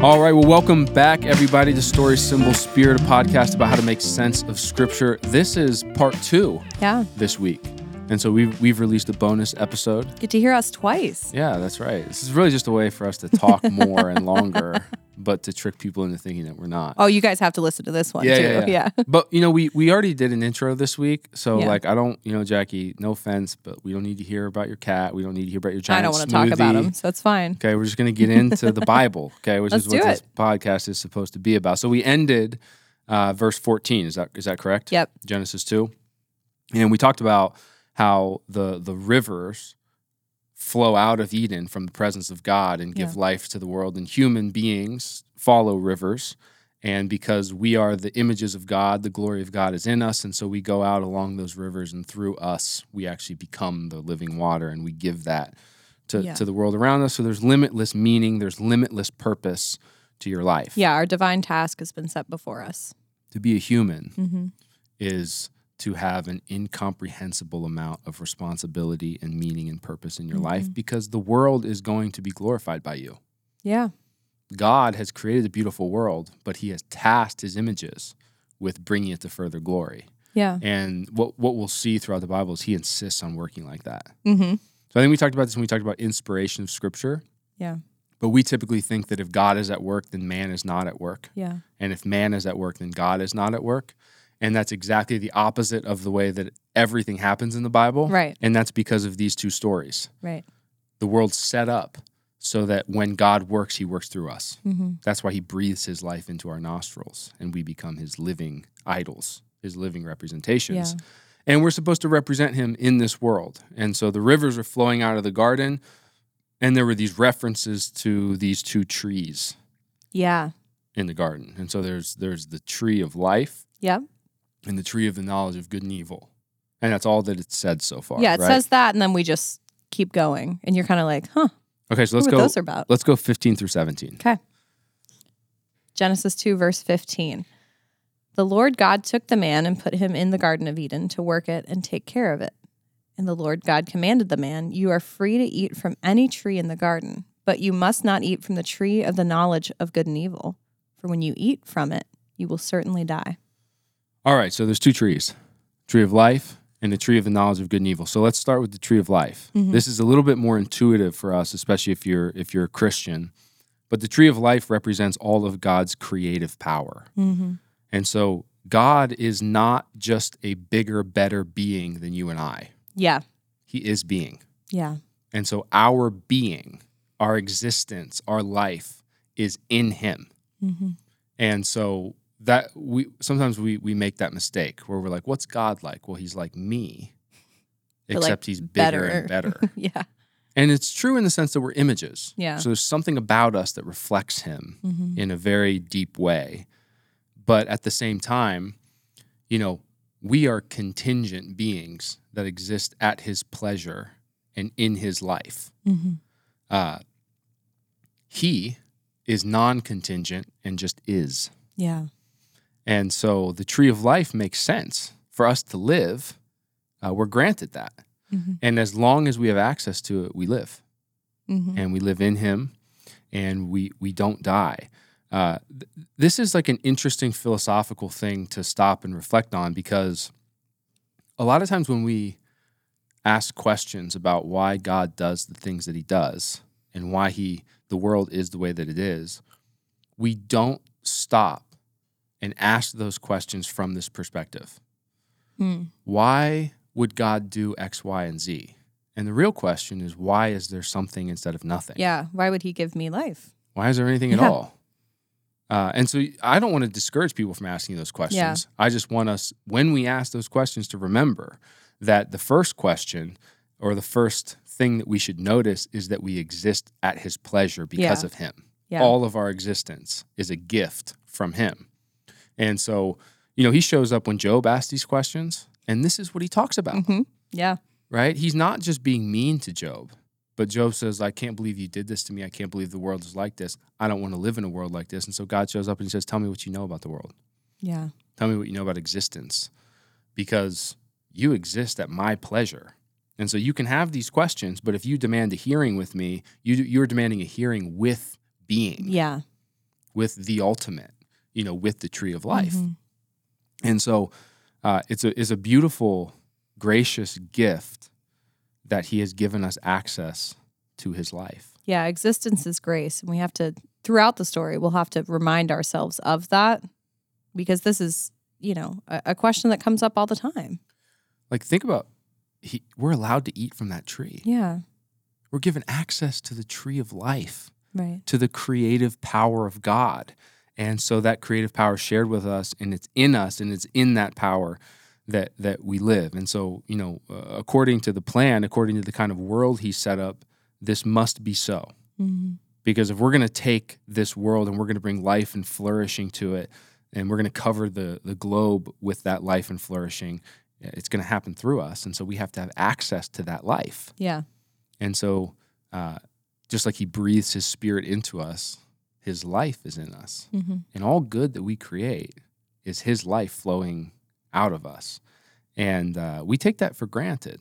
All right, well, welcome back, everybody, to Story Symbol Spirit, a podcast about how to make sense of Scripture. This is part two Yeah. this week. And so we've, we've released a bonus episode. Get to hear us twice. Yeah, that's right. This is really just a way for us to talk more and longer, but to trick people into thinking that we're not. Oh, you guys have to listen to this one Yeah, too. yeah, yeah. But, you know, we, we already did an intro this week. So, Yeah. like, I don't, you know, Jackie, no offense, but we don't need to hear about your cat. We don't need to hear about your I don't want to talk about them, so it's fine. Okay, we're just going to get into the Bible, okay, which Let's is what this podcast is supposed to be about. So we ended uh, verse 14. Is that is that correct? Yep. Genesis 2. And we talked about how the the rivers flow out of Eden from the presence of God and give Yeah. life to the world and human beings follow rivers. And because we are the images of God, the glory of God is in us. And so we go out along those rivers, and through us, we actually become the living water and we give that to, Yeah. to the world around us. So there's limitless meaning, there's limitless purpose to your life. Yeah, our divine task has been set before us. To be a human Mm-hmm. is to have an incomprehensible amount of responsibility and meaning and purpose in your life Mhm. because the world is going to be glorified by you. Yeah. God has created a beautiful world, but he has tasked his images with bringing it to further glory. Yeah. And what, what we'll see throughout the Bible is he insists on working like that. Mm-hmm. So I think we talked about this when we talked about inspiration of scripture. Yeah. But we typically think that if God is at work, then man is not at work. Yeah. And if man is at work, then God is not at work. And that's exactly the opposite of the way that everything happens in the Bible. Right. And that's because of these two stories. Right. The world's set up so that when God works, he works through us. Mm-hmm. That's why he breathes his life into our nostrils and we become his living idols, his living representations. Yeah. And we're supposed to represent him in this world. And so the rivers are flowing out of the garden. And there were these references to these two trees Yeah. in the garden. And so there's there's the tree of life Yep. And the tree of the knowledge of good and evil. And that's all that it's said so far. Yeah. It right? says that, and then we just keep going, and you're kind of like, huh? Okay, so let's go those are about? let's go 15 through 17. Okay. Genesis 2, verse 15. The Lord God took the man and put him in the Garden of Eden to work it and take care of it. And the Lord God commanded the man, You are free to eat from any tree in the garden, but you must not eat from the tree of the knowledge of good and evil. For when you eat from it, you will certainly die. All right, so there's two trees. Tree of life and the tree of the knowledge of good and evil. So let's start with the tree of life. Mhm. This is a little bit more intuitive for us, especially if you're if you're a Christian. But the tree of life represents all of God's creative power. Mm-hmm. And so God is not just a bigger, better being than you and I. Yeah. He is being. Yeah. And so our being, our existence, our life is in him. Mm-hmm. And so that we sometimes we we make that mistake where we're like, what's God like? Well, he's like me. But, like, Except he's bigger and better. yeah. and it's true in the sense that we're images. Yeah. So there's something about us that reflects him Mm-hmm. in a very deep way. But at the same time, you know, we are contingent beings that exist at his pleasure and in his life. Mm-hmm. Uh, he is non contingent and just is. Yeah. And so the tree of life makes sense for us to live. Uh, we're granted that. Mm-hmm. And as long as we have access to it, we live Mm-hmm. and we live in him and we, we don't die. Uh, th- this is like an interesting philosophical thing to stop and reflect on because a lot of times when we ask questions about why God does the things that he does and why he the world is the way that it is, we don't stop and ask those questions from this perspective. Mm. Why would God do X, Y, and Z? And the real question is why is there something instead of nothing? Yeah. Why would he give me life? Why is there anything at all? Uh, and so I don't want to discourage people from asking those questions. I just want us, when we ask those questions, to remember that the first question or the first thing that we should notice is that we exist at his pleasure because Yeah. of him. Yeah. All of our existence is a gift from him. And so, you know, he shows up when Job asks these questions, and this is what he talks about Mm-hmm. Yeah. right? He's not just being mean to Job, but Job says, I can't believe you did this to me. I can't believe the world is like this. I don't want to live in a world like this. And so God shows up and he says, Tell me what you know about the world. Yeah. Tell me what you know about existence because you exist at my pleasure. And so you can have these questions, but if you demand a hearing with me, you, you're demanding a hearing with being. Yeah. with the ultimate, you know, with the tree of life. Mhm. And so uh, it's a is a beautiful, gracious gift that He has given us access to His life. Yeah, existence is grace. And we have to, throughout the story, we'll have to remind ourselves of that because this is, you know, a, a question that comes up all the time. Like think about, he, we're allowed to eat from that tree. Yeah. We're given access to the tree of life, Right. to the creative power of God. And so that creative power is shared with us and it's in us and it's in that power that that we live. And so, you know, uh, according to the plan, according to the kind of world he set up, this must be so. hmm Because if we're going to take this world and we're going to bring life and flourishing to it and we're going to cover the the globe with that life and flourishing, it's going to happen through us. And so we have to have access to that life. Yeah. And so, uh, just like He breathes His Spirit into us, His life is in us. hmm And all good that we create is His life flowing out of us. And uh, we take that for granted.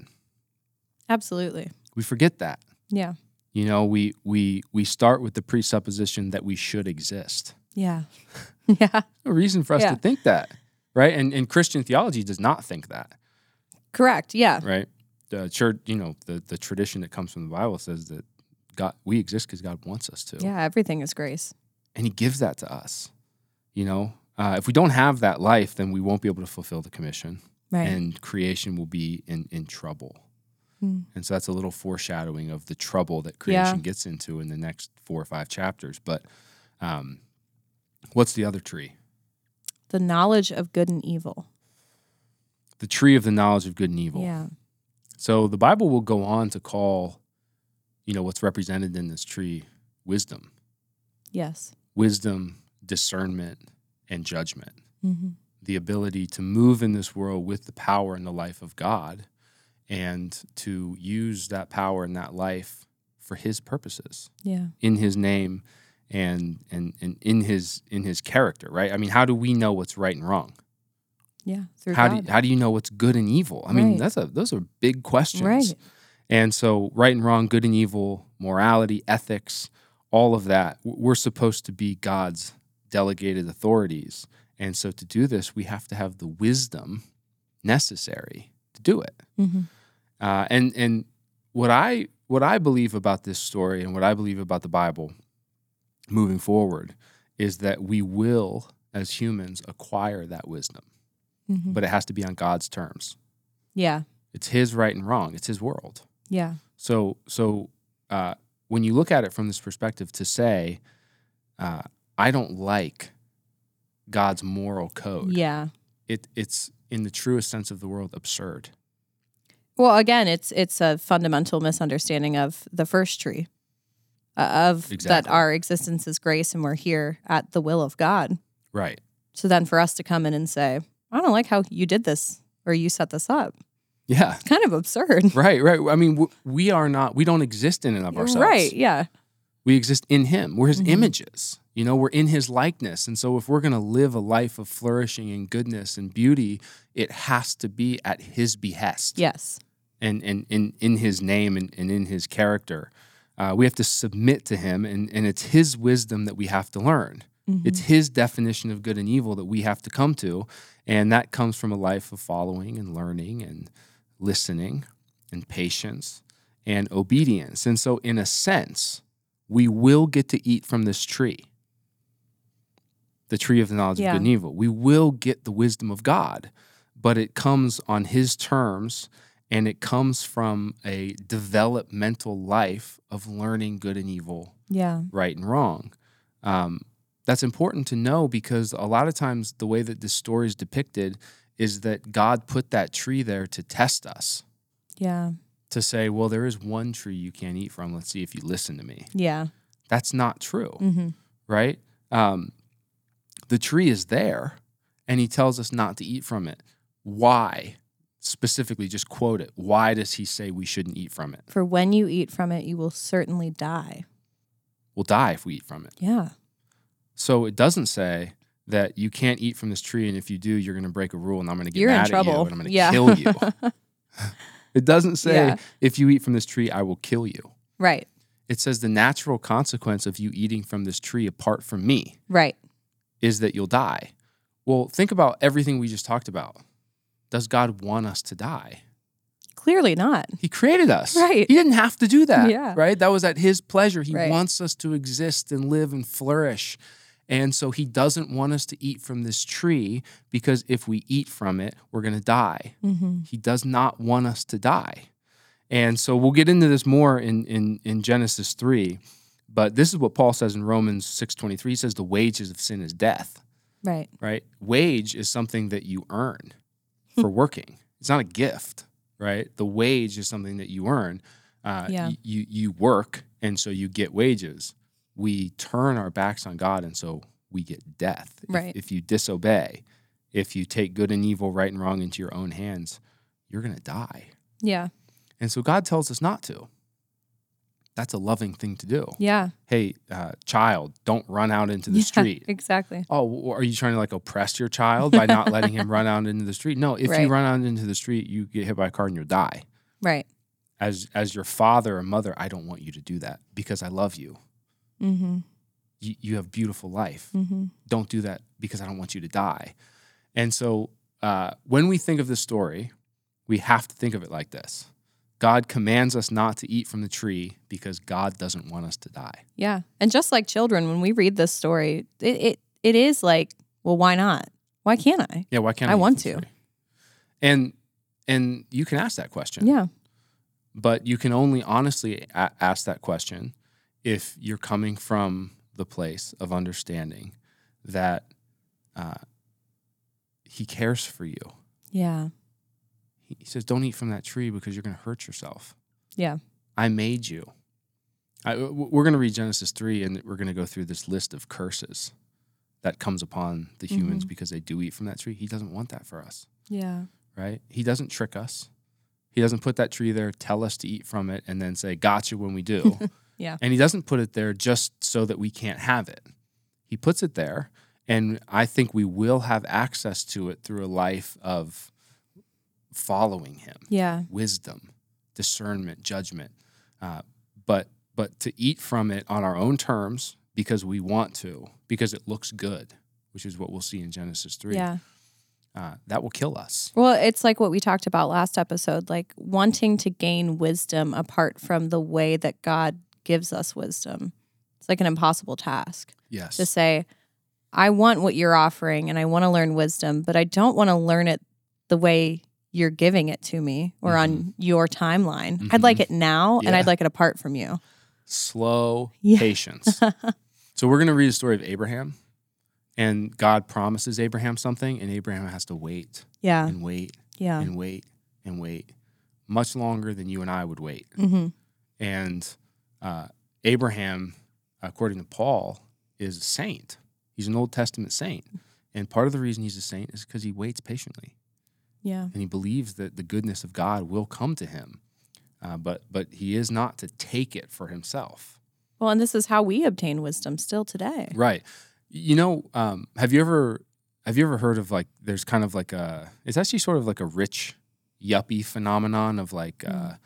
Absolutely. We forget that. Yeah. You know, we, we, we start with the presupposition that we should exist. Yeah. yeah. No reason for us Yeah. to think that, right? And, and Christian theology does not think that, Correct. Yeah. right? The church, you know, the, the tradition that comes from the Bible says that God, we exist because God wants us to. Yeah. Everything is grace. and he gives that to us you know uh, if we don't have that life then we won't be able to fulfill the commission Right. and creation will be in, in trouble Mm. and so that's a little foreshadowing of the trouble that creation gets into in the next four or five chapters but um, what's the other tree the knowledge of good and evil. the tree of the knowledge of good and evil Yeah. so the bible will go on to call you know what's represented in this tree wisdom Yes. wisdom discernment and judgment hmm the ability to move in this world with the power and the life of God and to use that power and that life for his purposes Yeah. in his name and and, and in his in his character right i mean how do we know what's right and wrong Yeah. How do you, how do you know what's good and evil i mean Right. that's a those are big questions Right. And so right and wrong good and evil morality ethics all of that, we're supposed to be god's delegated authorities and so to do this we have to have the wisdom necessary to do it hmm uh, and and what I what I believe about this story and what I believe about the Bible moving forward is that we will as humans acquire that wisdom, hmm but it has to be on God's terms. Yeah. It's His right and wrong. It's His world. Yeah. So so uh, when you look at it from this perspective, to say uh, I don't like God's moral code, Yeah. it it's in the truest sense of the word absurd. Well, again, it's it's a fundamental misunderstanding of the first tree, uh, of that our existence is grace and we're here at the will of God. Right. So then, for us to come in and say, "I don't like how you did this or you set this up," Yeah. it's kind of absurd. Right, right. I mean, w- we are not, we don't exist in and of ourselves. Right? Yeah. We exist in Him. We're His Mhm. images. You know, we're in His likeness. And so if we're going to live a life of flourishing and goodness and beauty, it has to be at His behest Yes. and, and, in in His name and, and in His character. Uh, we have to submit to Him, and, and it's His wisdom that we have to learn. Mhm. It's His definition of good and evil that we have to come to. And that comes from a life of following and learning and listening and patience and obedience. And so, in a sense, we will get to eat from this tree the tree of the knowledge Yeah. of good and evil. We will get the wisdom of God, but it comes on His terms and it comes from a developmental life of learning good and evil Yeah. right and wrong. Um, that's important to know because a lot of times the way that this story is depicted is that God put that tree there to test us, Yeah. to say, well, there is one tree you can't eat from. Let's see if you listen to me. Yeah. That's not true, hmm right? Um, the tree is there and he tells us not to eat from it. Why? Specifically, just quote it. Why does he say we shouldn't eat from it? For when you eat from it, you will certainly die. We'll die if we eat from it. Yeah. So it doesn't say that you can't eat from this tree, and if you do, you're going to break a rule, and I'm going to get You're in mad at you, and I'm going to Yeah. kill you. it doesn't say Yeah. if you eat from this tree, I will kill you. Right. It says the natural consequence of you eating from this tree apart from me Right. is that you'll die. Well, think about everything we just talked about. Does God want us to die? Clearly not. He created us. Right. He didn't have to do that. Yeah. Right. That was at his pleasure. He Right. wants us to exist and live and flourish. And so he doesn't want us to eat from this tree because if we eat from it, we're going to die. Mm-hmm. He does not want us to die. And so we'll get into this more in, in, in Genesis 3. But this is what Paul says in Romans 6.23. He says the wages of sin is death Right. right? Wage is something that you earn for working. It's not a gift, right? The wage is something that you earn. Uh, Yeah. you you work, and so you get wages. We turn our backs on God, and so we get death. If- Right. If, you disobey, if you take good and evil, right and wrong into your own hands, you're gonna die. Yeah. And so God tells us not to. That's a loving thing to do. Yeah. Hey, uh, child, don't run out into the Yeah, street Exactly. oh, are you trying to like oppress your child by not letting him run out into the street? No, if Right. you run out into the street, you get hit by a car and you'll die. Right. As as your father or mother, I don't want you to do that because I love you. Mm-hmm. You, you have beautiful life. Mm-hmm. Don't do that because I don't want you to die. And so uh, when we think of this story, we have to think of it like this. God commands us not to eat from the tree because God doesn't want us to die. Yeah. And just like children, when we read this story, it, it it is like, well, why not? Why can't I? Yeah, why can't I I, want to. And and you can ask that question. Yeah. but you can only honestly a- ask that question if you're coming from the place of understanding that uh, he cares for you. Yeah. He he says, "Don't eat from that tree because you're going to hurt yourself." Yeah. I made you. I, we're going to read Genesis three, and we're going to go through this list of curses that comes upon the humans Mhm. because they do eat from that tree. He doesn't want that for us. Yeah. right? He doesn't trick us. He doesn't put that tree there, tell us to eat from it, and then say, gotcha when we do. Yeah. And he doesn't put it there just so that we can't have it. He puts it there, and I think we will have access to it through a life of following him, Yeah. wisdom, discernment, judgment. Uh, but but to eat from it on our own terms because we want to, because it looks good, which is what we'll see in Genesis three. Yeah. Uh, that will kill us. Well, it's like what we talked about last episode, like wanting to gain wisdom apart from the way that God gives us wisdom. It's like an impossible task Yes. to say, I want what you're offering and I want to learn wisdom, but I don't want to learn it the way you're giving it to me or on your timeline. I'd like it now and Mm-hmm. I'd like it apart from you. slow Yeah. patience. so we're going to read the story of Abraham, and God promises Abraham something, and Abraham has to wait Yeah. and wait Yeah. and wait and wait, much longer than you and I would wait. hmm And uh, Abraham, according to Paul, is a saint. He's an Old Testament saint, and part of the reason he's a saint is because he waits patiently Yeah. and he believes that the goodness of God will come to him. Uh, but but he is not to take it for himself. Well, and this is how we obtain wisdom still today. Right. You know, um, have you ever have you ever heard of like there's kind of like a it's actually sort of like a rich yuppie phenomenon of like uh, Mm.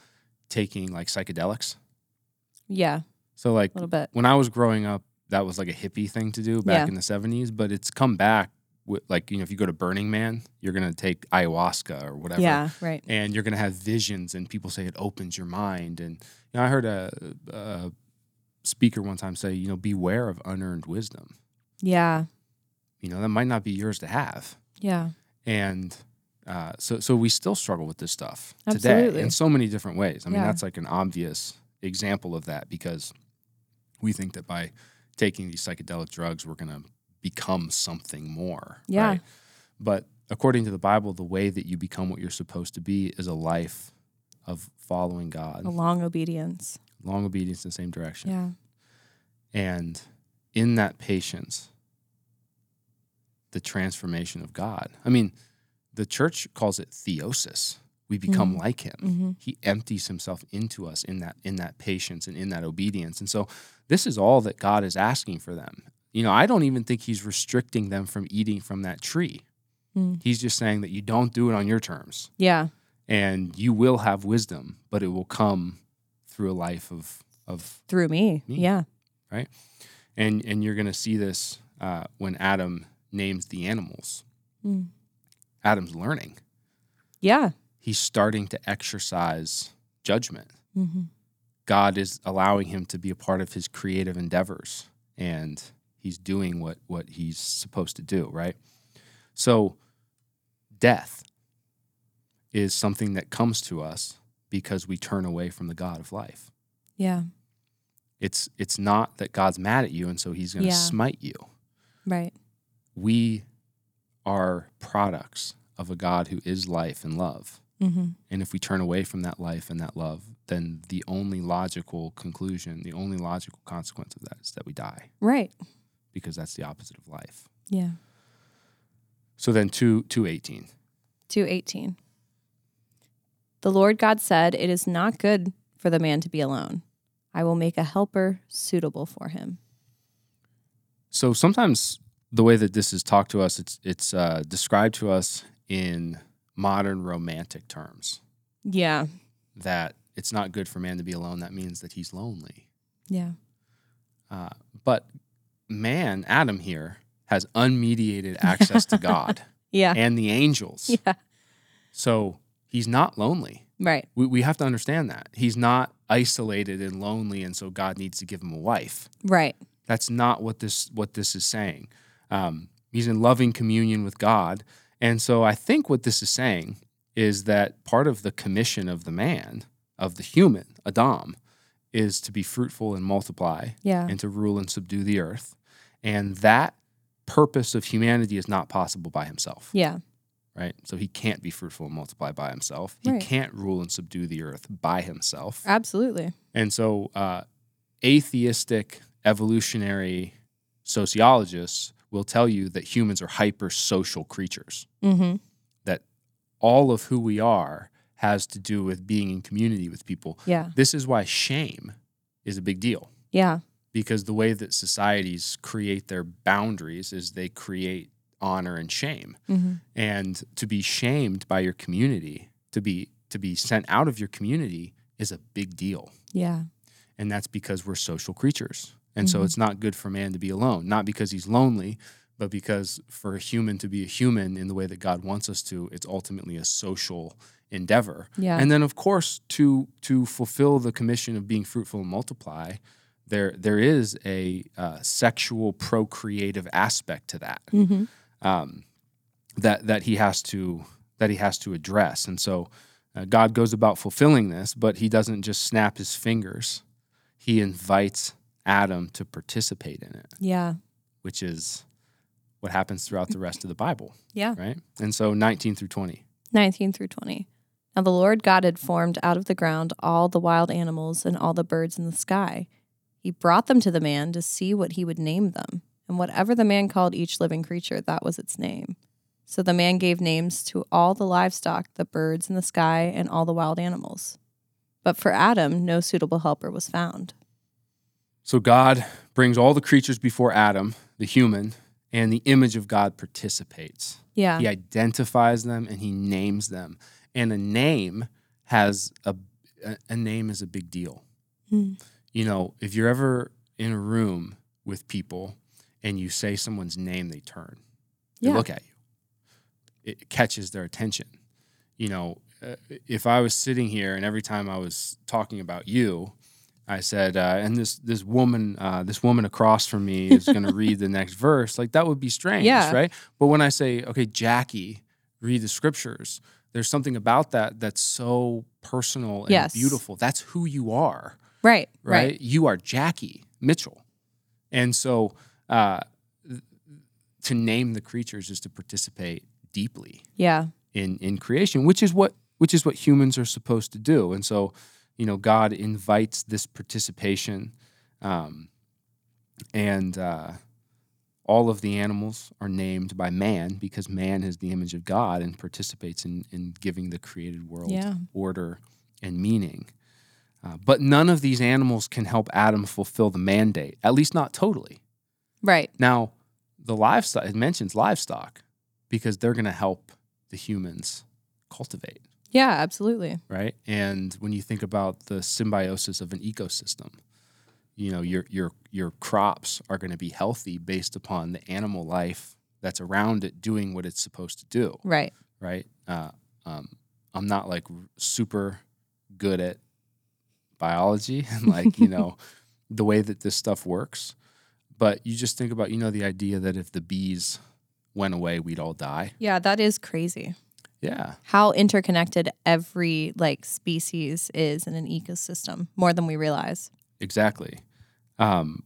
taking like psychedelics. Yeah. So like A little bit. when I was growing up, that was like a hippie thing to do back Yeah. in the '70s. But it's come back with like you know if you go to Burning Man, you're gonna take ayahuasca or whatever. Yeah. Right. And you're gonna have visions, and people say it opens your mind. And you know, I heard a, a speaker one time say, you know, beware of unearned wisdom. Yeah. You know, that might not be yours to have. Yeah. And uh, so, so we still struggle with this stuff today in so many different ways. I mean, Yeah. that's like an obvious example of that because we think that by taking these psychedelic drugs, we're going to become something more. Yeah. right? But according to the Bible, the way that you become what you're supposed to be is a life of following God, A long obedience. long obedience in the same direction. Yeah. And in that patience, the transformation of God. I mean, the church calls it theosis. We become Mhm. like him. hmm He empties himself into us in that in that patience and in that obedience. And so this is all that God is asking for them. You know, I don't even think he's restricting them from eating from that tree. Mm. He's just saying that you don't do it on your terms Yeah. and you will have wisdom, but it will come through a life of of Through me. Me. Yeah. and and you're going to see this uh, when Adam names the animals. Mm. Adam's learning. Yeah. He's starting to exercise judgment. hmm God is allowing him to be a part of his creative endeavors and he's doing what what he's supposed to do, right? So death is something that comes to us because we turn away from the God of life. Yeah. It's it's not that God's mad at you and so he's going to Yeah. smite you. Right. We are products of a God who is life and love. Hmm And if we turn away from that life and that love, then the only logical conclusion, the only logical consequence of that is that we die Right. because that's the opposite of life. Yeah. So then 2 218. 218. The Lord God said, It is not good for the man to be alone. I will make a helper suitable for him. So sometimes the way that this is talked to us, it's it's uh, described to us in modern romantic terms Yeah. that it's not good for man to be alone. That means that he's lonely. Yeah. Uh, but man, Adam here, has unmediated access to God Yeah. and the angels. Yeah. So he's not lonely. Right. We, we have to understand that. He's not isolated and lonely, and so God needs to give him a wife. Right. That's not what this what this is saying. Um, he's in loving communion with God, and so I think what this is saying is that part of the commission of the man, of the human, Adam, is to be fruitful and multiply Yeah. and to rule and subdue the earth, and that purpose of humanity is not possible by himself Yeah. right? So he can't be fruitful and multiply by himself. Right. He can't rule and subdue the earth by himself. Absolutely. And so, uh, atheistic evolutionary sociologists will tell you that humans are hyper social creatures, Mm-hmm. that all of who we are has to do with being in community with people. Yeah. This is why shame is a big deal. Yeah. Because the way that societies create their boundaries is they create honor and shame. Mm-hmm. and to be shamed by your community to be to be sent out of your community is a big deal Yeah. and that's because we're social creatures and so Mhm. it's not good for man to be alone not because he's lonely but because for a human to be a human in the way that god wants us to it's ultimately a social endeavor Yeah. and then of course to to fulfill the commission of being fruitful and multiply there there is a uh, sexual procreative aspect to that mm-hmm. um, that that he has to that he has to address. And so uh, God goes about fulfilling this, but he doesn't just snap his fingers. He invites Adam to participate in it, Yeah. which is what happens throughout the rest of the Bible, Yeah. right? And so 19 through 20. 19 through 20. Now the Lord God had formed out of the ground all the wild animals and all the birds in the sky. He brought them to the man to see what he would name them. And whatever the man called each living creature, that was its name. So the man gave names to all the livestock, the birds in the sky, and all the wild animals. But for Adam, no suitable helper was found. So God brings all the creatures before Adam, the human, and the image of God participates. Yeah. He identifies them and he names them. And a name has a a- name is a big deal. Mm. You know, if you're ever in a room with people and you say someone's name, they turn. They Yeah. look at you. It catches their attention. You know, uh, if I was sitting here and every time I was talking about you, I said, uh, and this this woman, uh, this woman across from me is going to read the next verse. Like that would be strange, Yeah. right? But when I say, okay, Jackie, read the scriptures, there's something about that that's so personal and Yes. beautiful. That's who you are, Right. right? Right. You are Jackie Mitchell, and so uh, to name the creatures is to participate deeply Yeah. in in creation, which is what which is what humans are supposed to do. And so, you know, God invites this participation, um, and uh, all of the animals are named by man because man is the image of God and participates in in giving the created world Yeah. order and meaning. Uh, but none of these animals can help Adam fulfill the mandate, at least not totally. Right. Now, the livestock, it mentions livestock because they're going to help the humans cultivate, Yeah, absolutely. right? And when you think about the symbiosis of an ecosystem, you know your your your crops are going to be healthy based upon the animal life that's around it doing what it's supposed to do Right. right uh, um, i'm not like r- super good at biology and like you know the way that this stuff works but you just think about you know the idea that if the bees went away we'd all die Yeah, that is crazy. Yeah How interconnected every like species is in an ecosystem, more than we realize. Exactly. Um,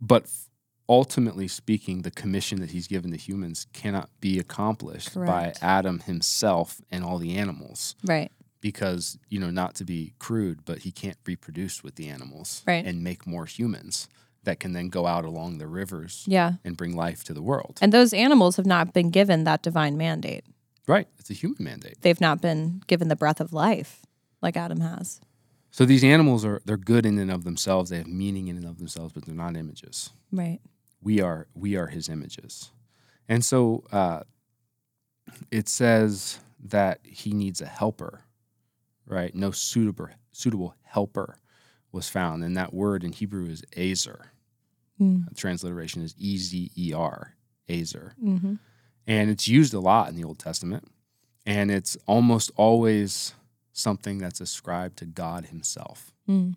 but f- ultimately speaking, the commission that he's given to humans cannot be accomplished Correct. by Adam himself and all the animals Right. because, you know, not to be crude, but he can't reproduce with the animals Right. and make more humans that can then go out along the rivers Yeah. and bring life to the world. And those animals have not been given that divine mandate. Right. It's a human mandate. They've not been given the breath of life like Adam has. So these animals are they're good in and of themselves. They have meaning in and of themselves, but they're not images. Right. we are we are his images and so uh, it says that he needs a helper right no suitable suitable helper was found and that word in hebrew is ezer Mm. transliteration is e-z-e-r ezer Mm-hmm. And it's used a lot in the old testament and it's almost always something that's ascribed to god himself Mm.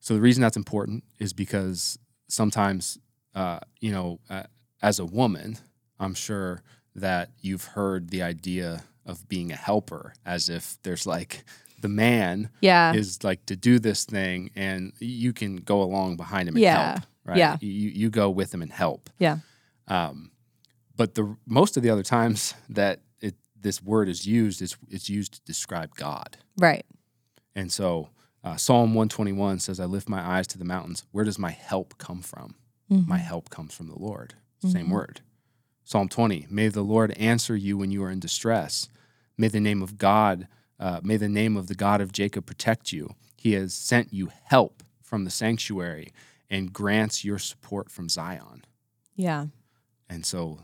so the reason that's important is because sometimes, uh, you know, uh, as a woman, I'm sure that you've heard the idea of being a helper as if there's like the man Yeah. is like to do this thing and you can go along behind him and Yeah. help. Right? Yeah. You, you go with him and help. Yeah. Um, but the most of the other times that it, this word is used, it's, it's used to describe God. Right. And so uh, Psalm 121 says, I lift my eyes to the mountains. Where does my help come from? Mhm. My help comes from the Lord. Same Mhm. word. Psalm 20, may the Lord answer you when you are in distress. May the name of God, uh, may the name of the God of Jacob protect you. He has sent you help from the sanctuary and grants your support from Zion. Yeah. And so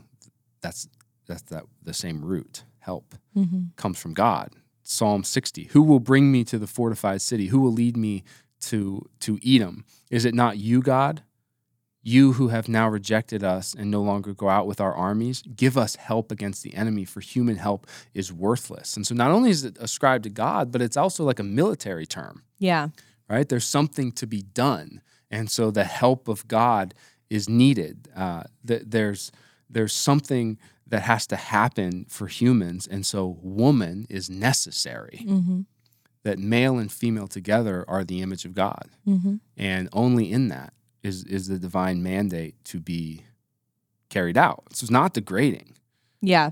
that's that's that the same root, help Mm-hmm. comes from God. Psalm 60. Who will bring me to the fortified city? Who will lead me to to Edom? Is it not you, God? You who have now rejected us and no longer go out with our armies, give us help against the enemy, for human help is worthless. And so not only is it ascribed to God, but it's also like a military term, Yeah. right? There's something to be done. And so the help of God is needed. Uh, th- there's there's something that has to happen for humans, and so woman is necessary. Mm-hmm. That male and female together are the image of God, Mm-hmm. and only in that is is the divine mandate to be carried out. So it's not degrading, Yeah.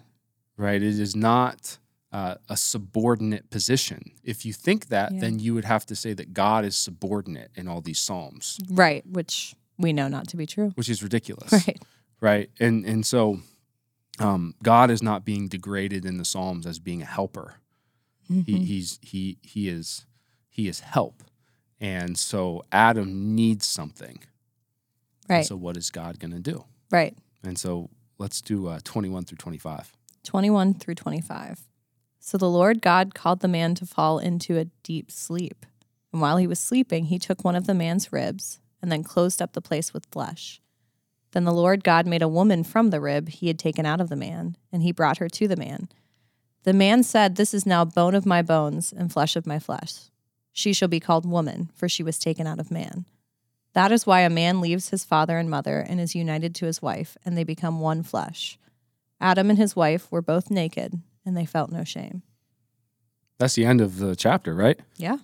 right? It is not uh, a subordinate position. If you think that, Yeah. then you would have to say that God is subordinate in all these psalms, Right. Which we know not to be true. which is ridiculous. Right. Right and and so um, god is not being degraded in the psalms as being a helper he, Mhm. he's he he is he is help and so adam needs something And Right. so what is god going to do Right. and so let's do uh, 21 through 25 21 through 25. So the Lord God called the man to fall into a deep sleep. And while he was sleeping, he took one of the man's ribs and then closed up the place with flesh. Then the Lord God made a woman from the rib he had taken out of the man, and he brought her to the man. The man said, This is now bone of my bones and flesh of my flesh. She shall be called woman, for she was taken out of man. That is why a man leaves his father and mother and is united to his wife, and they become one flesh. Adam and his wife were both naked, and they felt no shame. that's the end of the chapter right Yeah.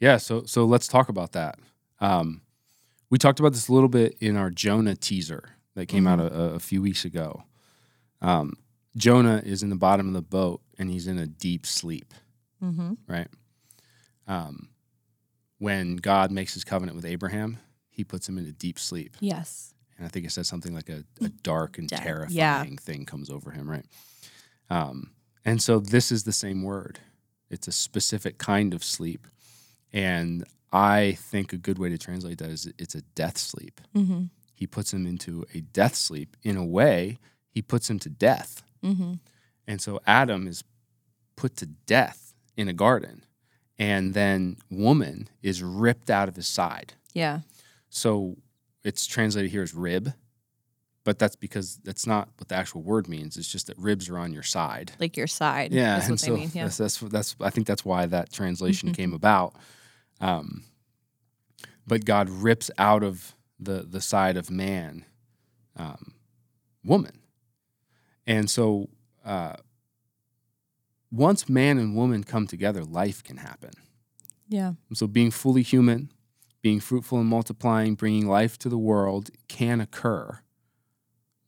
yeah so so let's talk about that um, we talked about this a little bit in our jonah teaser that came out a, a few weeks ago um, jonah is in the bottom of the boat and he's in a deep sleep Mm-hmm. right? Um, when God makes his covenant with Abraham, he puts him in a deep sleep. Yes. And I think it says something like a, a dark and terrifying yeah. thing comes over him, right? Um, and so this is the same word. It's a specific kind of sleep. And I think a good way to translate that is it's a death sleep. Mm-hmm. He puts him into a death sleep. In a way, he puts him to death. Mm-hmm. And so Adam is put to death in a garden. And then woman is ripped out of his side. Yeah. So it's translated here as rib, but that's because that's not what the actual word means. It's just that ribs are on your side. Like your side. Yeah, and what so mean. Yeah. that's, that's that's I think that's why that translation Mhm. came about. Um, but God rips out of the the side of man, um, woman, and so uh, once man and woman come together, life can happen. Yeah. So being fully human, being fruitful and multiplying, bringing life to the world can occur,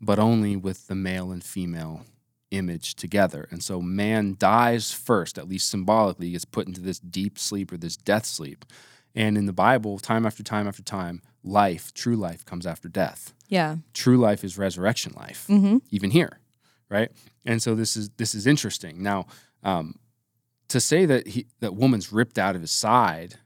but only with the male and female image together. And so man dies first, at least symbolically, gets put into this deep sleep or this death sleep. And in the Bible, time after time after time, life, true life, comes after death. Yeah. True life is resurrection life Mm-hmm. even here, right? And so this is this is interesting. Now, um, to say that he that woman's ripped out of his side,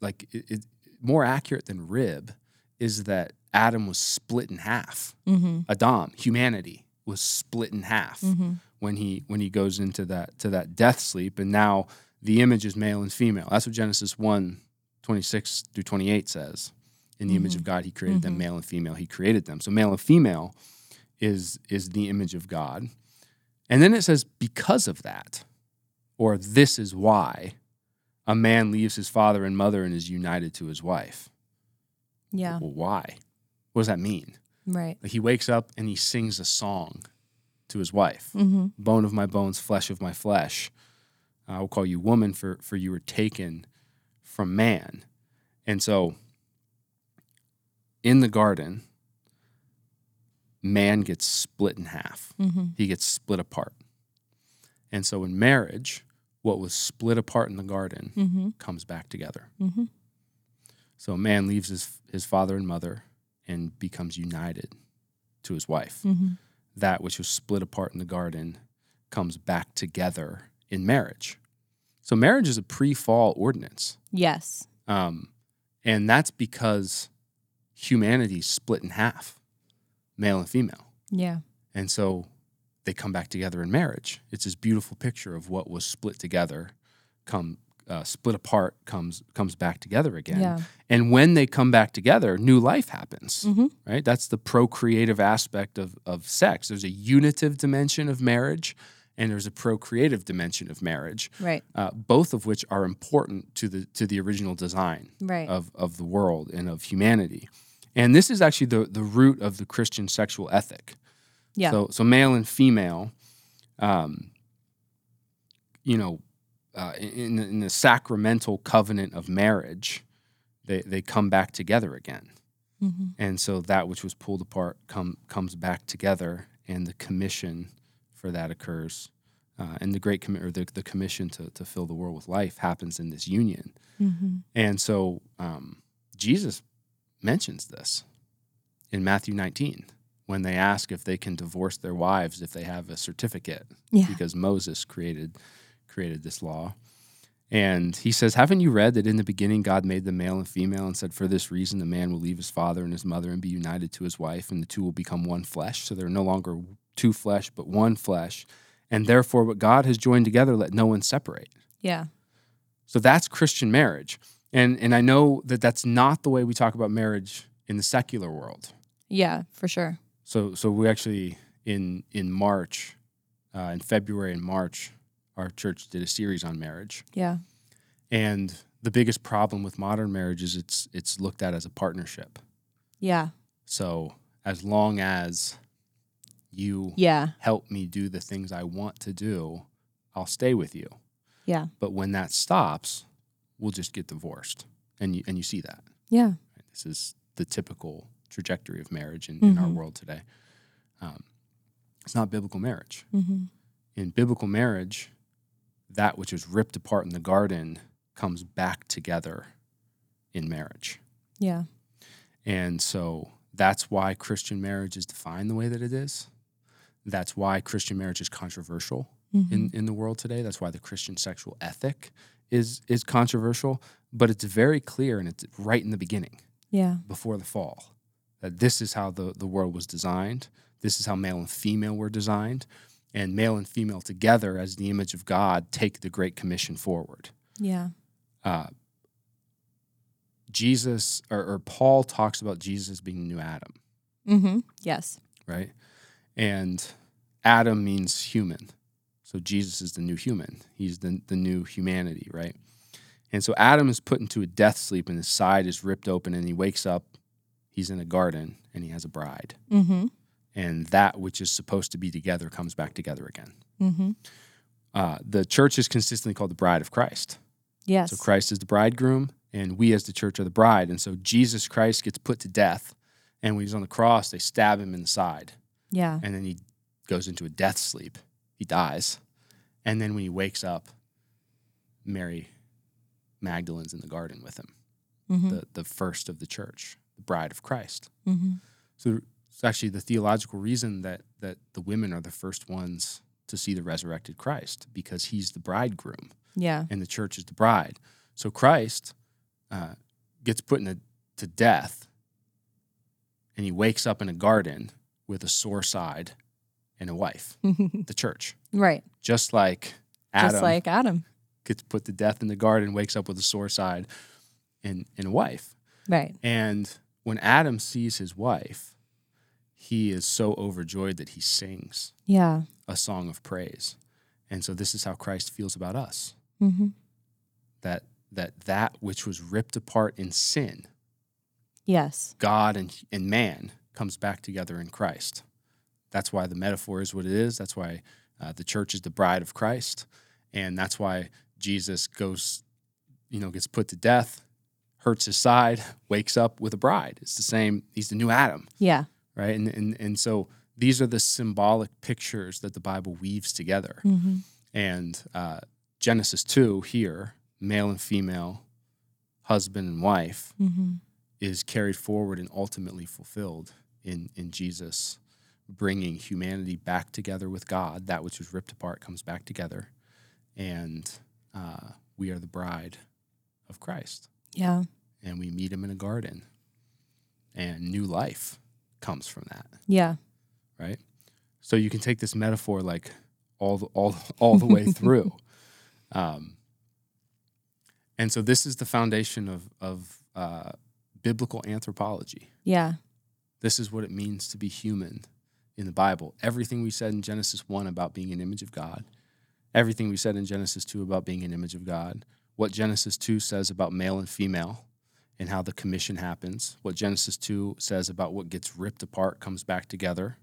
like it, it, more accurate than rib, is that Adam was split in half. Mm-hmm. Adam, humanity, was split in half Mm-hmm. when he when he goes into that to that death sleep, and now the image is male and female. That's what Genesis 1, 26 through 28 says. In the image of God, he created them, Mhm. male and female, he created them. So male and female is is the image of God. And then it says, because of that, or this is why, a man leaves his father and mother and is united to his wife. Yeah. Well, why? What does that mean? Right. Like he wakes up and he sings a song to his wife Mm-hmm. bone of my bones, flesh of my flesh. I will call you woman, for, for you were taken from man. And so in the garden, man gets split in half, Mm-hmm. he gets split apart. And so in marriage, what was split apart in the garden Mm-hmm. comes back together. Mm-hmm. So a man leaves his, his father and mother and becomes united to his wife. Mm-hmm. that which was split apart in the garden comes back together in marriage. So marriage is a pre-fall ordinance, Yes. um, and that's because humanity's split in half, male and female, Yeah. and so they come back together in marriage. It's this beautiful picture of what was split together, come uh, split apart, comes comes back together again. Yeah. And when they come back together, new life happens Mm-hmm. right? That's the procreative aspect of, of sex. There's a unitive dimension of marriage and there's a procreative dimension of marriage, Right. uh, both of which are important to the to the original design Right. of, of the world and of humanity. And this is actually the, the root of the Christian sexual ethic. yeah. So, so male and female, um, you know, uh, in, the- in the sacramental covenant of marriage, they, they come back together again mm-hmm. and so that which was pulled apart come comes back together, and the commission for that occurs, uh, and the great commi- or the, the commission to to fill the world with life happens in this union, Mm-hmm. and so um, Jesus mentions this in Matthew 19 when they ask if they can divorce their wives if they have a certificate Yeah. because Moses created created this law. And he says, Haven't you read that in the beginning God made them male and female and said, For this reason, the man will leave his father and his mother and be united to his wife, and the two will become one flesh. So they're no longer two flesh, but one flesh. And therefore, what God has joined together, let no one separate. Yeah. So that's Christian marriage. And, and I know that that's not the way we talk about marriage in the secular world. Yeah. For sure. So, so we actually in in March, uh, in February and March, our church did a series on marriage. Yeah. And the biggest problem with modern marriage is it's it's looked at as a partnership. Yeah. So as long as you Yeah. help me do the things I want to do, I'll stay with you. Yeah. But when that stops, we'll just get divorced. And you and you see that. Yeah. This is the typical trajectory of marriage in, in our Mhm. world today. Um, it's not biblical marriage. Mm-hmm. In biblical marriage, that which was ripped apart in the garden comes back together in marriage. Yeah. And so that's why Christian marriage is defined the way that it is. That's why Christian marriage is controversial Mm-hmm. in, in the world today. That's why the Christian sexual ethic is is controversial, but it's very clear and it's right in the beginning. yeah. before the fall. That this is how the, the world was designed. This is how male and female were designed. And male and female together as the image of God take the Great Commission forward. Yeah. Uh, Jesus or, or Paul talks about Jesus being the new Adam, Mm-hmm. Yes. right? And Adam means human. So Jesus is the new human. He's the, the new humanity, right? And so Adam is put into a death sleep and his side is ripped open and he wakes up. He's in a garden and he has a bride. Mm-hmm. And that which is supposed to be together comes back together again. Mm-hmm. Uh, the church is consistently called the bride of Christ. Yes. So Christ is the bridegroom, and we as the church are the bride. And so Jesus Christ gets put to death, and when he's on the cross, they stab him in the side, Yeah. and then he goes into a death sleep. He dies, and then when he wakes up, Mary Magdalene's in the garden with him, Mm-hmm. the the first of the church, the bride of Christ. mm-hmm. So it's actually the theological reason that that the women are the first ones to see the resurrected Christ because he's the bridegroom Yeah. and the church is the bride. So Christ uh, gets put in a, to death, and he wakes up in a garden with a sore side and a wife, the church. right. Just like Adam Just like Adam. gets put to death in the garden, wakes up with a sore side and, and a wife. Right. And when Adam sees his wife, he is so overjoyed that he sings Yeah. a song of praise. And so this is how Christ feels about us. Mm-hmm. that that that which was ripped apart in sin, Yes. God and and man comes back together in Christ. That's why the metaphor is what it is. That's why uh, the church is the bride of Christ, and that's why Jesus goes, you know, gets put to death, hurts his side, wakes up with a bride. It's the same. He's the new Adam, Yeah. Right? And and and so these are the symbolic pictures that the Bible weaves together. Mm-hmm. And uh, Genesis 2 here, male and female, husband and wife, Mm-hmm. is carried forward and ultimately fulfilled in, in Jesus bringing humanity back together with God. That which was ripped apart comes back together. And uh, we are the bride of Christ. Yeah. And we meet him in a garden. And new life comes from that Yeah. right? So you can take this metaphor like all the, all all the way through. Um, and so this is the foundation of of uh, biblical anthropology. Yeah. This is what it means to be human in the Bible. Everything we said in Genesis one about being an image of God, everything we said in Genesis two about being an image of God, what Genesis two says about male and female. And how the commission happens, what Genesis 2 says about what gets ripped apart comes back together,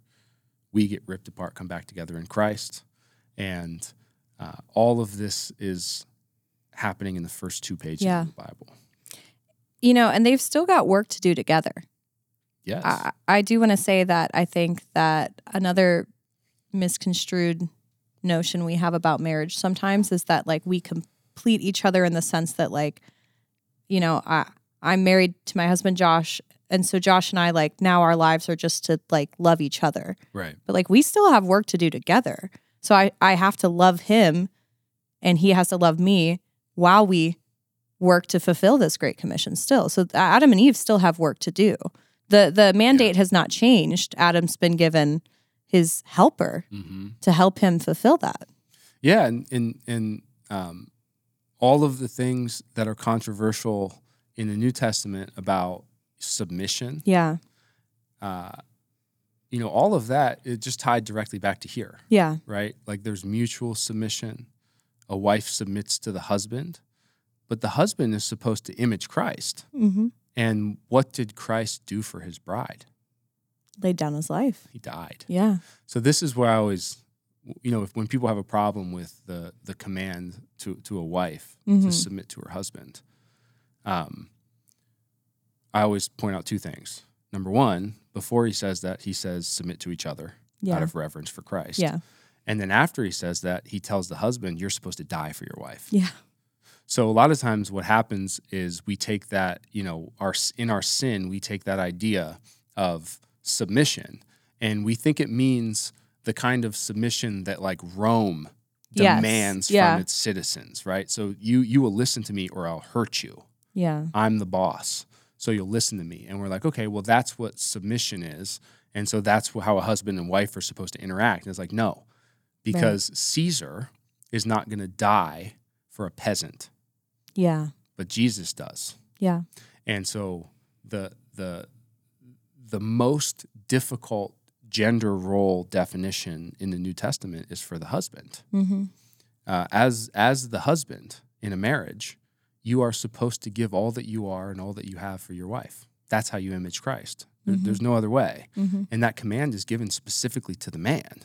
we get ripped apart, come back together in Christ. And uh, all of this is happening in the first two pages Yeah. of the Bible. You know, and they've still got work to do together. Yes. I, I do want to say that I think that another misconstrued notion we have about marriage sometimes is that like we complete each other in the sense that like, you know, I I'm married to my husband Josh, and so Josh and I like now our lives are just to like love each other. right. But like we still have work to do together. So I I have to love him and he has to love me while we work to fulfill this great commission still. So Adam and Eve still have work to do. The the mandate has not changed. Adam's been given his helper hmm to help him fulfill that. Yeah. And, and, and um, all of the things that are controversial in the New Testament about submission, Yeah. uh, you know, all of that, it just tied directly back to here. Yeah. right? Like there's mutual submission. A wife submits to the husband, but the husband is supposed to image Christ. Mm-hmm. And what did Christ do for his bride? Laid down his life. He died. Yeah. So this is where I always, you know, if when people have a problem with the the command to to a wife to Mhm. submit to her husband, um, I always point out two things. Number one, before he says that, he says submit to each other Yeah. out of reverence for Christ. Yeah. And then after he says that, he tells the husband, You're supposed to die for your wife. Yeah. So a lot of times what happens is we take that, you know, our in our sin, we take that idea of submission and we think it means the kind of submission that like Rome Yes. demands Yeah. from its citizens, right? So you you will listen to me or I'll hurt you. Yeah. I'm the boss. So you'll listen to me. And we're like, okay, well, that's what submission is. And so that's how a husband and wife are supposed to interact. And it's like, no, because Caesar is not going to die for a peasant, Yeah. but Jesus does. Yeah. And so the the the most difficult gender role definition in the New Testament is for the husband. Mm-hmm. Uh, as as the husband in a marriage, you are supposed to give all that you are and all that you have for your wife. That's how you image Christ. Mhm. There's no other way. Mm-hmm. And that command is given specifically to the man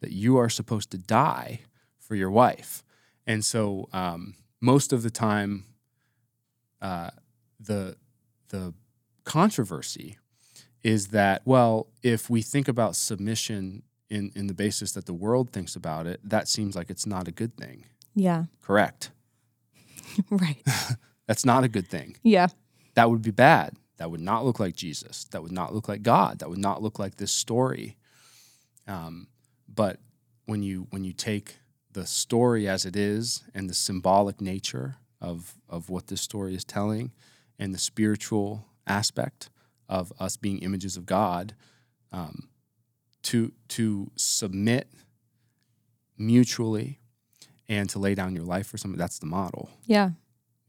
that you are supposed to die for your wife. And so, um, most of the time, uh, the the controversy is that well, if we think about submission in in the basis that the world thinks about it, that seems like it's not a good thing. Yeah. Correct. right. That's not a good thing. Yeah. That would be bad. That would not look like Jesus. That would not look like God. That would not look like this story. Um, but when you when you take the story as it is and the symbolic nature of of what this story is telling, and the spiritual aspect of us being images of God, um, to to submit mutually and to lay down your life for someone, that's the model Yeah.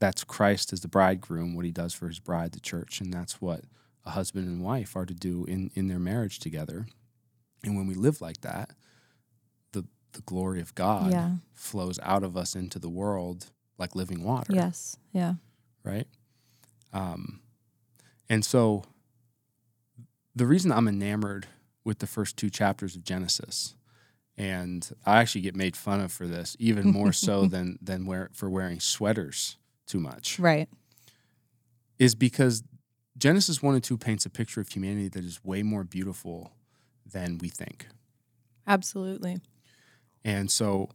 that's Christ as the bridegroom, what he does for his bride, the church, and that's what a husband and wife are to do in, in their marriage together. And when we live like that, the the glory of God Yeah. flows out of us into the world like living water, Yes. Yeah. right? Um, and so the reason I'm enamored with the first two chapters of Genesis, and I actually get made fun of for this, even more so than than wear, for wearing sweaters too much Right. is because Genesis 1 and 2 paints a picture of humanity that is way more beautiful than we think. Absolutely. And so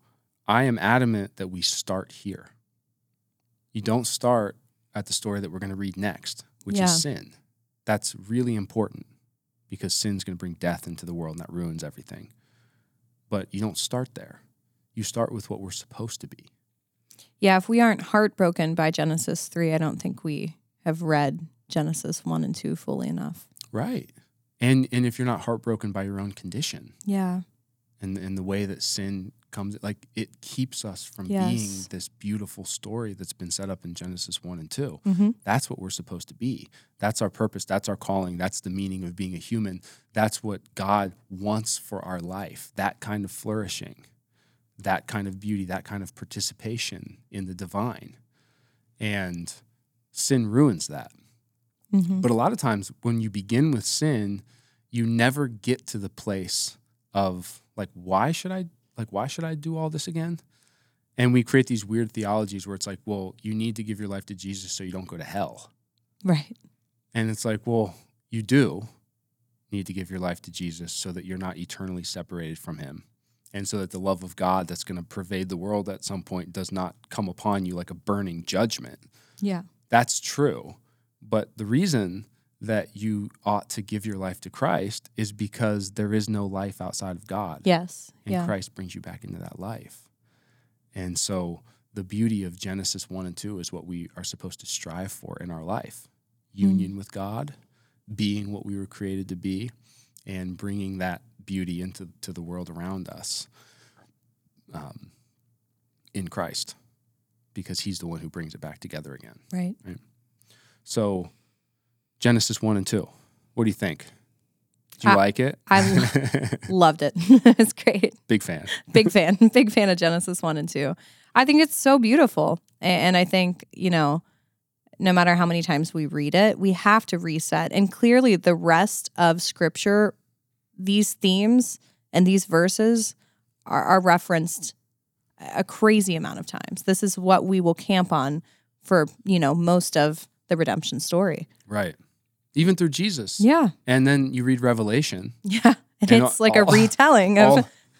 I am adamant that we start here. You don't start at the story that we're going to read next, which Yeah. is sin. That's really important because sin's going to bring death into the world and that ruins everything. But you don't start there. You start with what we're supposed to be. Yeah. If we aren't heartbroken by Genesis 3, I don't think we have read Genesis 1 and 2 fully enough. Right. And and if you're not heartbroken by your own condition, Yeah. And and the way that sin comes like it keeps us from Yes. being this beautiful story that's been set up in Genesis 1 and 2. Mm-hmm. That's what we're supposed to be. That's our purpose, that's our calling, that's the meaning of being a human. That's what God wants for our life. That kind of flourishing, that kind of beauty, that kind of participation in the divine. And sin ruins that. Mm-hmm. But a lot of times when you begin with sin, you never get to the place of like, why should I like why should I do all this again? And we create these weird theologies where it's like, well, you need to give your life to Jesus so you don't go to hell. Right. And it's like, well, you do need to give your life to Jesus so that you're not eternally separated from him. And so that the love of God that's going to pervade the world at some point does not come upon you like a burning judgment. Yeah. That's true. But the reason that you ought to give your life to Christ is because there is no life outside of God. Yes. And yeah. Christ brings you back into that life. And so the beauty of Genesis 1 and 2 is what we are supposed to strive for in our life union with God, being what we were created to be, and bringing that beauty into to the world around us um, in Christ because he's the one who brings it back together again. Right. So, Genesis 1 and 2. What do you think? Do you I- like it? I Loved it. it's great. Big fan. Big fan. Big fan of Genesis 1 and 2. I think it's so beautiful. And I think, you know, no matter how many times we read it, we have to reset. And clearly, the rest of scripture, these themes and these verses are, are referenced a crazy amount of times. This is what we will camp on for, you know, most of the redemption story. Right. Even through Jesus. Yeah. And then you read Revelation. Yeah. And, And it's like a all- retelling of,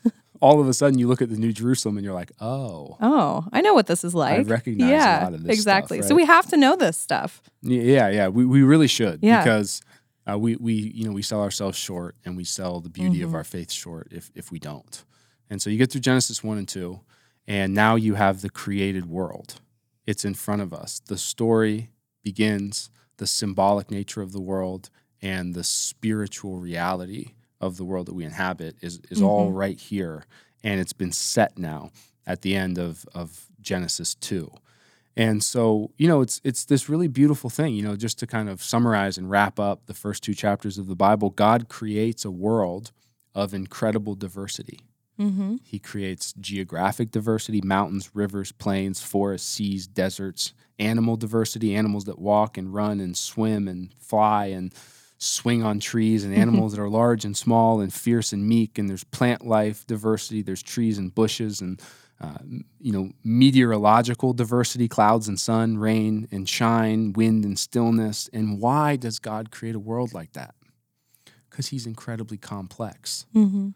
All, all of a sudden, you look at the New Jerusalem and you're like, oh, oh, I know what this is like. recognize a lot of this stuff, Exactly. So we have to know this stuff. Yeah, yeah. We, we really should Yeah. because uh, we, we, you know, we sell ourselves short and we sell the beauty Mm-hmm. of our faith short if, if we don't. And so you get through Genesis 1 and 2, and now you have the created world. It's in front of us. The story begins, the symbolic nature of the world and the spiritual reality of the world that we inhabit is, is all right here. And it's been set now at the end of, of Genesis 2. And so, you know, it's it's this really beautiful thing, you know, just to kind of summarize and wrap up the first two chapters of the Bible, God creates a world of incredible diversity. Mm-hmm. He creates geographic diversity, mountains, rivers, plains, forests, seas, deserts, animal diversity, animals that walk and run and swim and fly and swing on trees, and animals that are large and small and fierce and meek. And there's plant life diversity, there's trees and bushes and uh, you know, meteorological diversity, clouds and sun, rain and shine, wind and stillness. And why does God create a world like that? Because he's incredibly complex. Mm-hmm.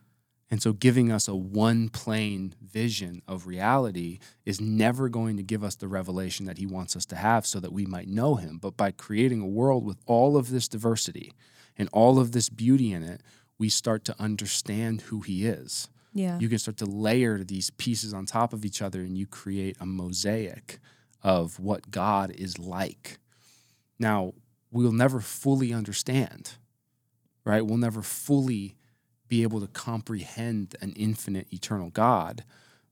And so, giving us a one plane vision of reality is never going to give us the revelation that He wants us to have so that we might know Him. But by creating a world with all of this diversity and all of this beauty in it, we start to understand who He is. Yeah. You can start to layer these pieces on top of each other and you create a mosaic of what God is like. Now, we'll never fully understand, right? We'll never fully be able to comprehend an infinite, eternal God.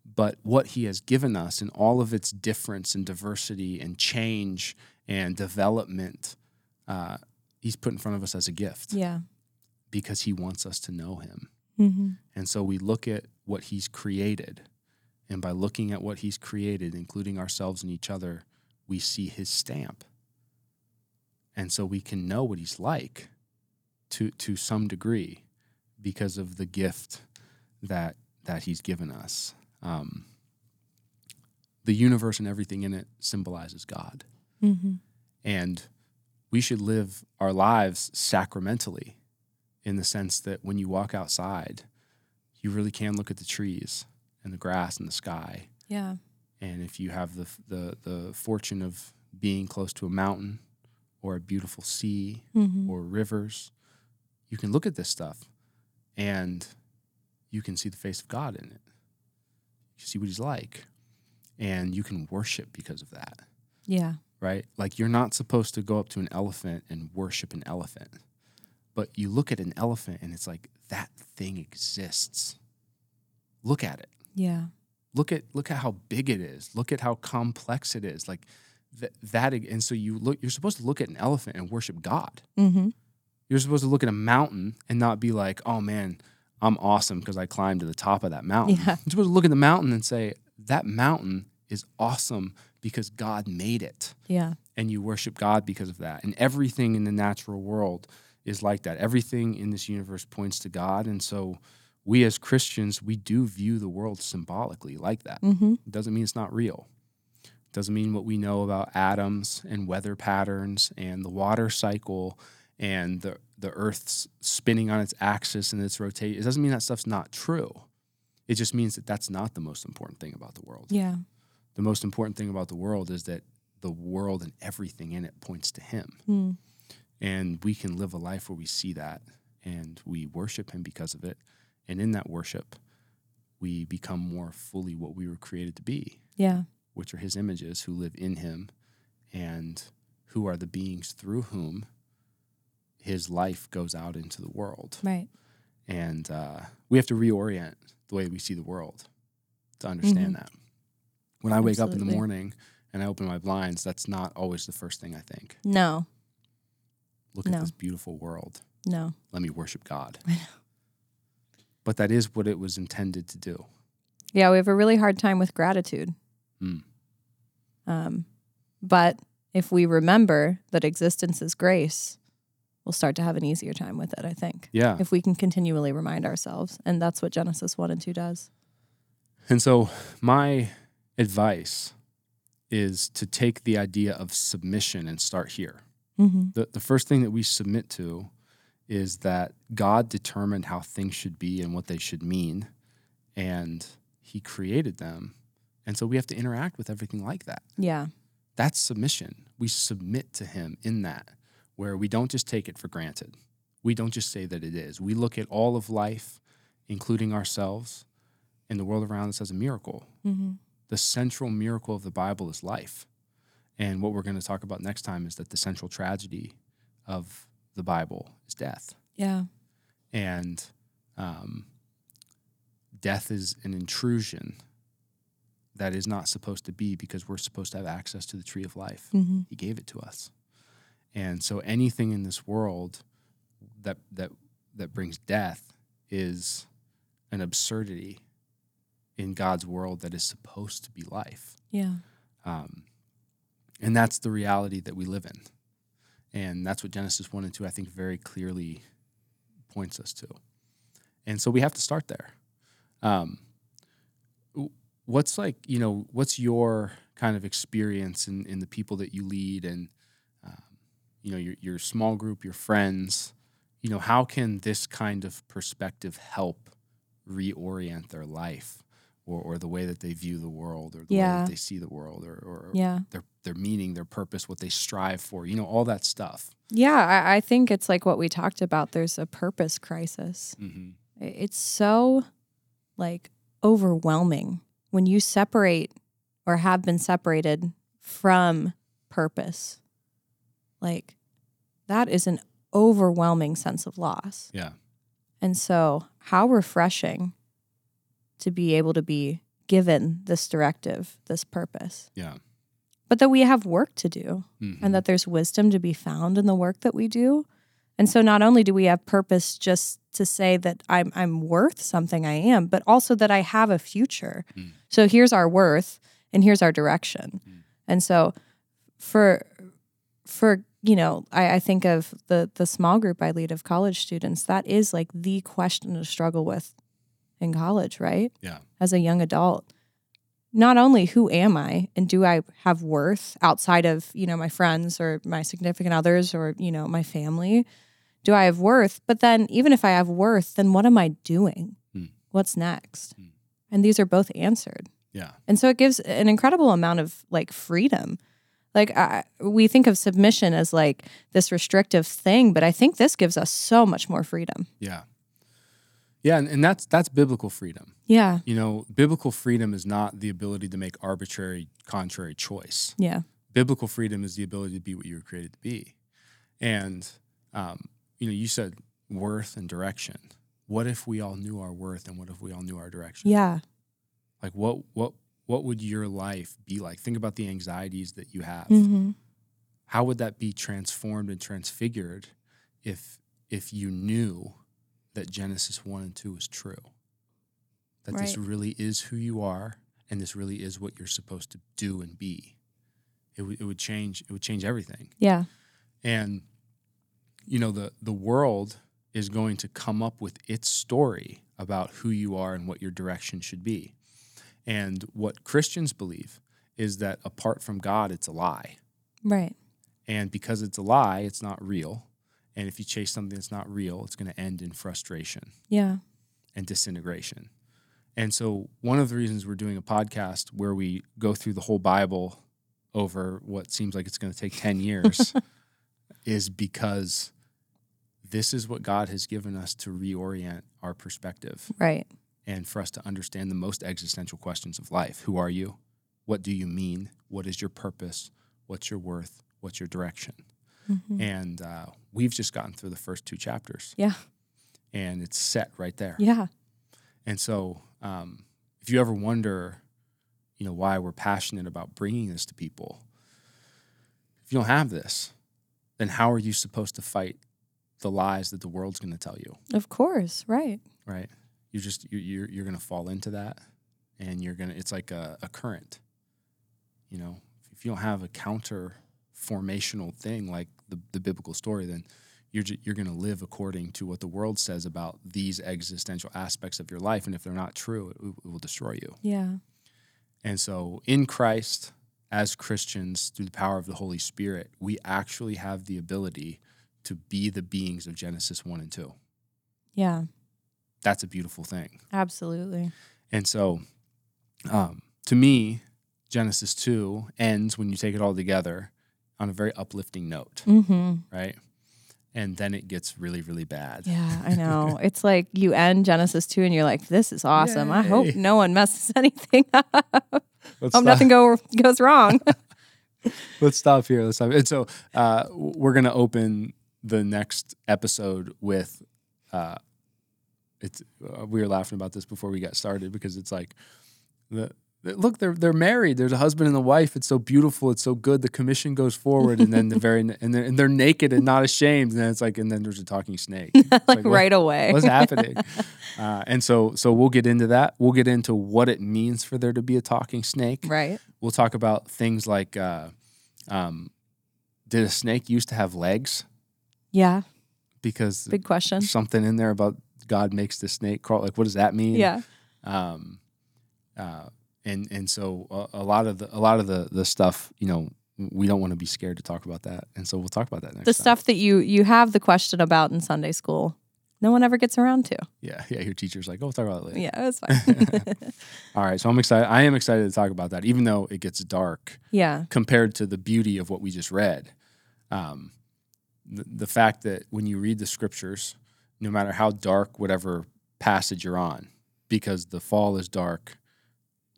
But what he has given us in all of its difference and diversity and change and development, uh, he's put in front of us as a gift yeah. because he wants us to know him. Mm-hmm. And so we look at what he's created. And by looking at what he's created, including ourselves and each other, we see his stamp. And so we can know what he's like to, to some degree because of the gift that, that he's given us. Um, the universe and everything in it symbolizes God. Mm-hmm. And we should live our lives sacramentally in the sense that when you walk outside, you really can look at the trees and the grass and the sky. Yeah. And if you have the, the, the fortune of being close to a mountain or a beautiful sea Mm-hmm. or rivers, you can look at this stuff and you can see the face of God in it. You see what he's like. And you can worship because of that Yeah. right? Like you're not supposed to go up to an elephant and worship an elephant. But you look at an elephant and it's like that thing exists. Look at it. Yeah. Look at look at how big it is. Look at how complex it is. Like that that and so you look you're supposed to look at an elephant and worship God. Mm-hmm. You're supposed to look at a mountain and not be like, "Oh man, I'm awesome because I climbed to the top of that mountain." Yeah. You're supposed to look at the mountain and say, "That mountain is awesome because God made it." Yeah. and you worship God because of that. And everything in the natural world is like that. Everything in this universe points to God. And so we as Christians, we do view the world symbolically like that. Mm-hmm. It doesn't mean it's not real. It doesn't mean what we know about atoms and weather patterns and the water cycle and the the earth's spinning on its axis and its rotation. It doesn't mean that stuff's not true. It just means that that's not the most important thing about the world Yeah. the most important thing about the world is that the world and everything in it points to him Mm. and we can live a life where we see that and we worship him because of it and in that worship we become more fully what we were created to be Yeah. which are his images who live in him and who are the beings through whom his life goes out into the world Right. and uh, we have to reorient the way we see the world to understand Mhm. that. When I wake up in the morning and I open my blinds, that's not always the first thing I think. No. Look at this beautiful world. No. Let me worship God. But that is what it was intended to do. Yeah, we have a really hard time with gratitude. Mm. Um, but if we remember that existence is grace, we'll start to have an easier time with it, I think. Yeah. If we can continually remind ourselves. And that's what Genesis 1 and 2 does. And so my advice is to take the idea of submission and start here. Mm-hmm. The, the first thing that we submit to is that God determined how things should be and what they should mean, and He created them. And so we have to interact with everything like that. Yeah. That's submission. We submit to Him in that, where we don't just take it for granted. We don't just say that it is. We look at all of life, including ourselves and the world around us, as a miracle. Mm-hmm. The central miracle of the Bible is life. And what we're going to talk about next time is that the central tragedy of the Bible is death. Yeah. And um, death is an intrusion that is not supposed to be because we're supposed to have access to the tree of life. Mm-hmm. He gave it to us. And so anything in this world that that that brings death is an absurdity in God's world that is supposed to be life. Yeah. Um, and that's the reality that we live in. And that's what Genesis 1 and 2, I think, very clearly points us to. And so we have to start there. Um, what's like, you know, what's your kind of experience in, in the people that you lead and, you know, your, your small group, your friends? You know, how can this kind of perspective help reorient their life or, or the way that they view the world or the way that they see the world or, or Yeah. their, their meaning, their purpose, what they strive for, you know, all that stuff. Yeah. I, I think it's like what we talked about. There's a purpose crisis. Mm-hmm. It's so like overwhelming when you separate or have been separated from purpose. Like that is an overwhelming sense of loss. Yeah. And so, how refreshing to be able to be given this directive, this purpose, Yeah. but that we have work to do Mhm. and that there's wisdom to be found in the work that we do. And so not only do we have purpose just to say that I'm I'm worth something I am, but also that I have a future. Mm. So here's our worth and here's our direction. Mm. And so for for you know, I, I think of the the small group I lead of college students, that is like the question to struggle with in college, right? Yeah. As a young adult not only who am I and do I have worth outside of, you know, my friends or my significant others or, you know, my family? Do I have worth? But then even if I have worth, then what am I doing? Hmm. What's next? Hmm. And these are both answered. Yeah. And so it gives an incredible amount of like freedom. Like I, we think of submission as like this restrictive thing, but I think this gives us so much more freedom. Yeah. Yeah. And, and that's, that's biblical freedom. Yeah. You know, biblical freedom is not the ability to make arbitrary, contrary choice. Yeah. Biblical freedom is the ability to be what you were created to be. And, um, you know, you said worth and direction. What if we all knew our worth and what if we all knew our direction? Yeah. Like what, what, what would your life be like? Think about the anxieties that you have. hmm How would that be transformed and transfigured if, if you knew that Genesis 1 and 2 is true? That this really is who you are and this really is what you're supposed to do and be. It, would it would change it would change everything. Yeah. And you know the the world is going to come up with its story about who you are and what your direction should be. And what Christians believe is that apart from God it's a lie. Right. And because it's a lie, it's not real. And if you chase something that's not real, it's going to end in frustration Yeah. and disintegration. And so, one of the reasons we're doing a podcast where we go through the whole Bible over what seems like it's going to take 10 years is because this is what God has given us to reorient our perspective Right. And for us to understand the most existential questions of life. Who are you? What do you mean? What is your purpose? What's your worth? What's your direction? Mhm. And uh, we've just gotten through the first two chapters. Yeah. And it's set right there. Yeah. And so, um, if you ever wonder, you know, why we're passionate about bringing this to people, if you don't have this, then how are you supposed to fight the lies that the world's going to tell you? Of course. Right. Right? You're just you're you're, to fall into that, and you're gonna. It's like a, a current. You know, if you don't have a counter formational thing like the the biblical story, then you're ju- you're going to live according to what the world says about these existential aspects of your life, and if they're not true, it, it will destroy you. Yeah. And so, in Christ, as Christians, through the power of the Holy Spirit, we actually have the ability to be the beings of Genesis one and two. Yeah. That's a beautiful thing. Absolutely. And so, um, to me, Genesis 2 ends when you take it all together on a very uplifting note, Mm-hmm. right? And then it gets really, really bad. Yeah, I know. it's like you end Genesis 2 and you're like, this is awesome. I hope no one messes anything up. Let's, hope stop, nothing go, goes wrong. let's stop here. Let's stop. And so, uh, we're going to open the next episode with uh, it's uh, we were laughing about this before we got started because it's like the look, they're they're married. There's a husband and a wife. It's so beautiful. It's so good. The commission goes forward, and then the very and they're, and they're naked and not ashamed. And then it's like, and then there's a talking snake. Like, what- right away. What's happening? Uh, and so so we'll get into that. We'll get into what it means for there to be a talking snake. right. We'll talk about things like, uh, um, did a snake used to have legs? Yeah. Because Big question. something in there about God makes the snake crawl. Like, what does that mean? Yeah. um, uh, and and so a, a lot of the a lot of the the stuff you know we don't want to be scared to talk about that, and so we'll talk about that next. The time. stuff that you you have the question about in Sunday school, no one ever gets around to. yeah, yeah. Your teacher's like, oh, we'll talk about it later. Yeah, it's fine. All right, so I'm excited. I am excited to talk about that, even though it gets dark yeah. compared to the beauty of what we just read. Um, the, the fact that when you read the scriptures, no matter how dark whatever passage you're on, because the fall is dark,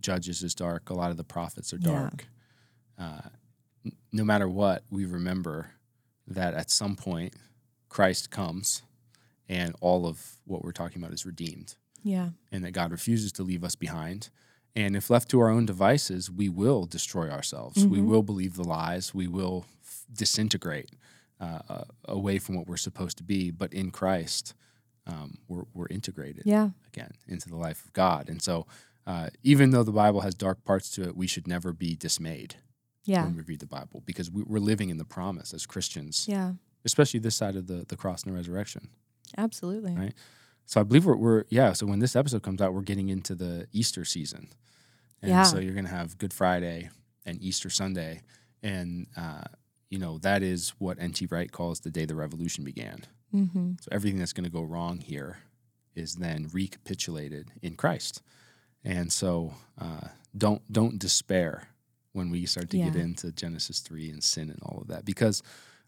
Judges is dark, a lot of the prophets are Yeah. dark. Uh, n- no matter what, we remember that at some point Christ comes and all of what we're talking about is redeemed Yeah. and that God refuses to leave us behind. And if left to our own devices, we will destroy ourselves. We Mhm. will believe the lies. We will f- disintegrate uh, uh, away from what we're supposed to be. But in Christ, um, we're, we're integrated Yeah. again into the life of God. And so, uh, even though the Bible has dark parts to it, we should never be dismayed Yeah. when we read the Bible because we, we're living in the promise as Christians, Yeah. especially this side of the, the cross and the resurrection. Absolutely. Right. So I believe we're, we're yeah. So when this episode comes out, we're getting into the Easter season, and Yeah. so you're gonna have Good Friday and Easter Sunday, and uh, you know that is what N.T. Wright calls the day the revolution began. Mm-hmm. So everything that's going to go wrong here is then recapitulated in Christ, and so uh, don't don't despair when we start to get into Genesis three and sin and all of that, because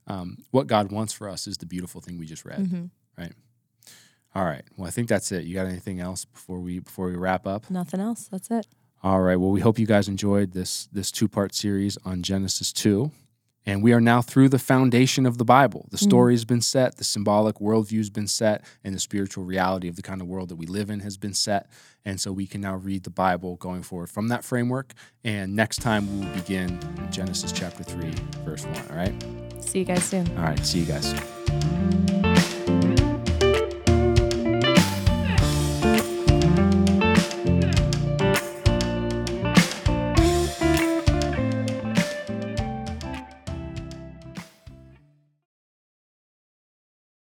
um, what God wants for us is the beautiful thing we just read. Mm-hmm. All right. Well, I think that's it. You got anything else before we before we wrap up? Nothing else. That's it. All right. Well, we hope you guys enjoyed this this two part series on Genesis two, and we are now through the foundation of the Bible. The Mhm. story has been set, the symbolic worldview has been set, and the spiritual reality of the kind of world that we live in has been set. And so we can now read the Bible going forward from that framework. And next time we will begin Genesis chapter three, verse one. All right. See you guys soon. All right. See you guys.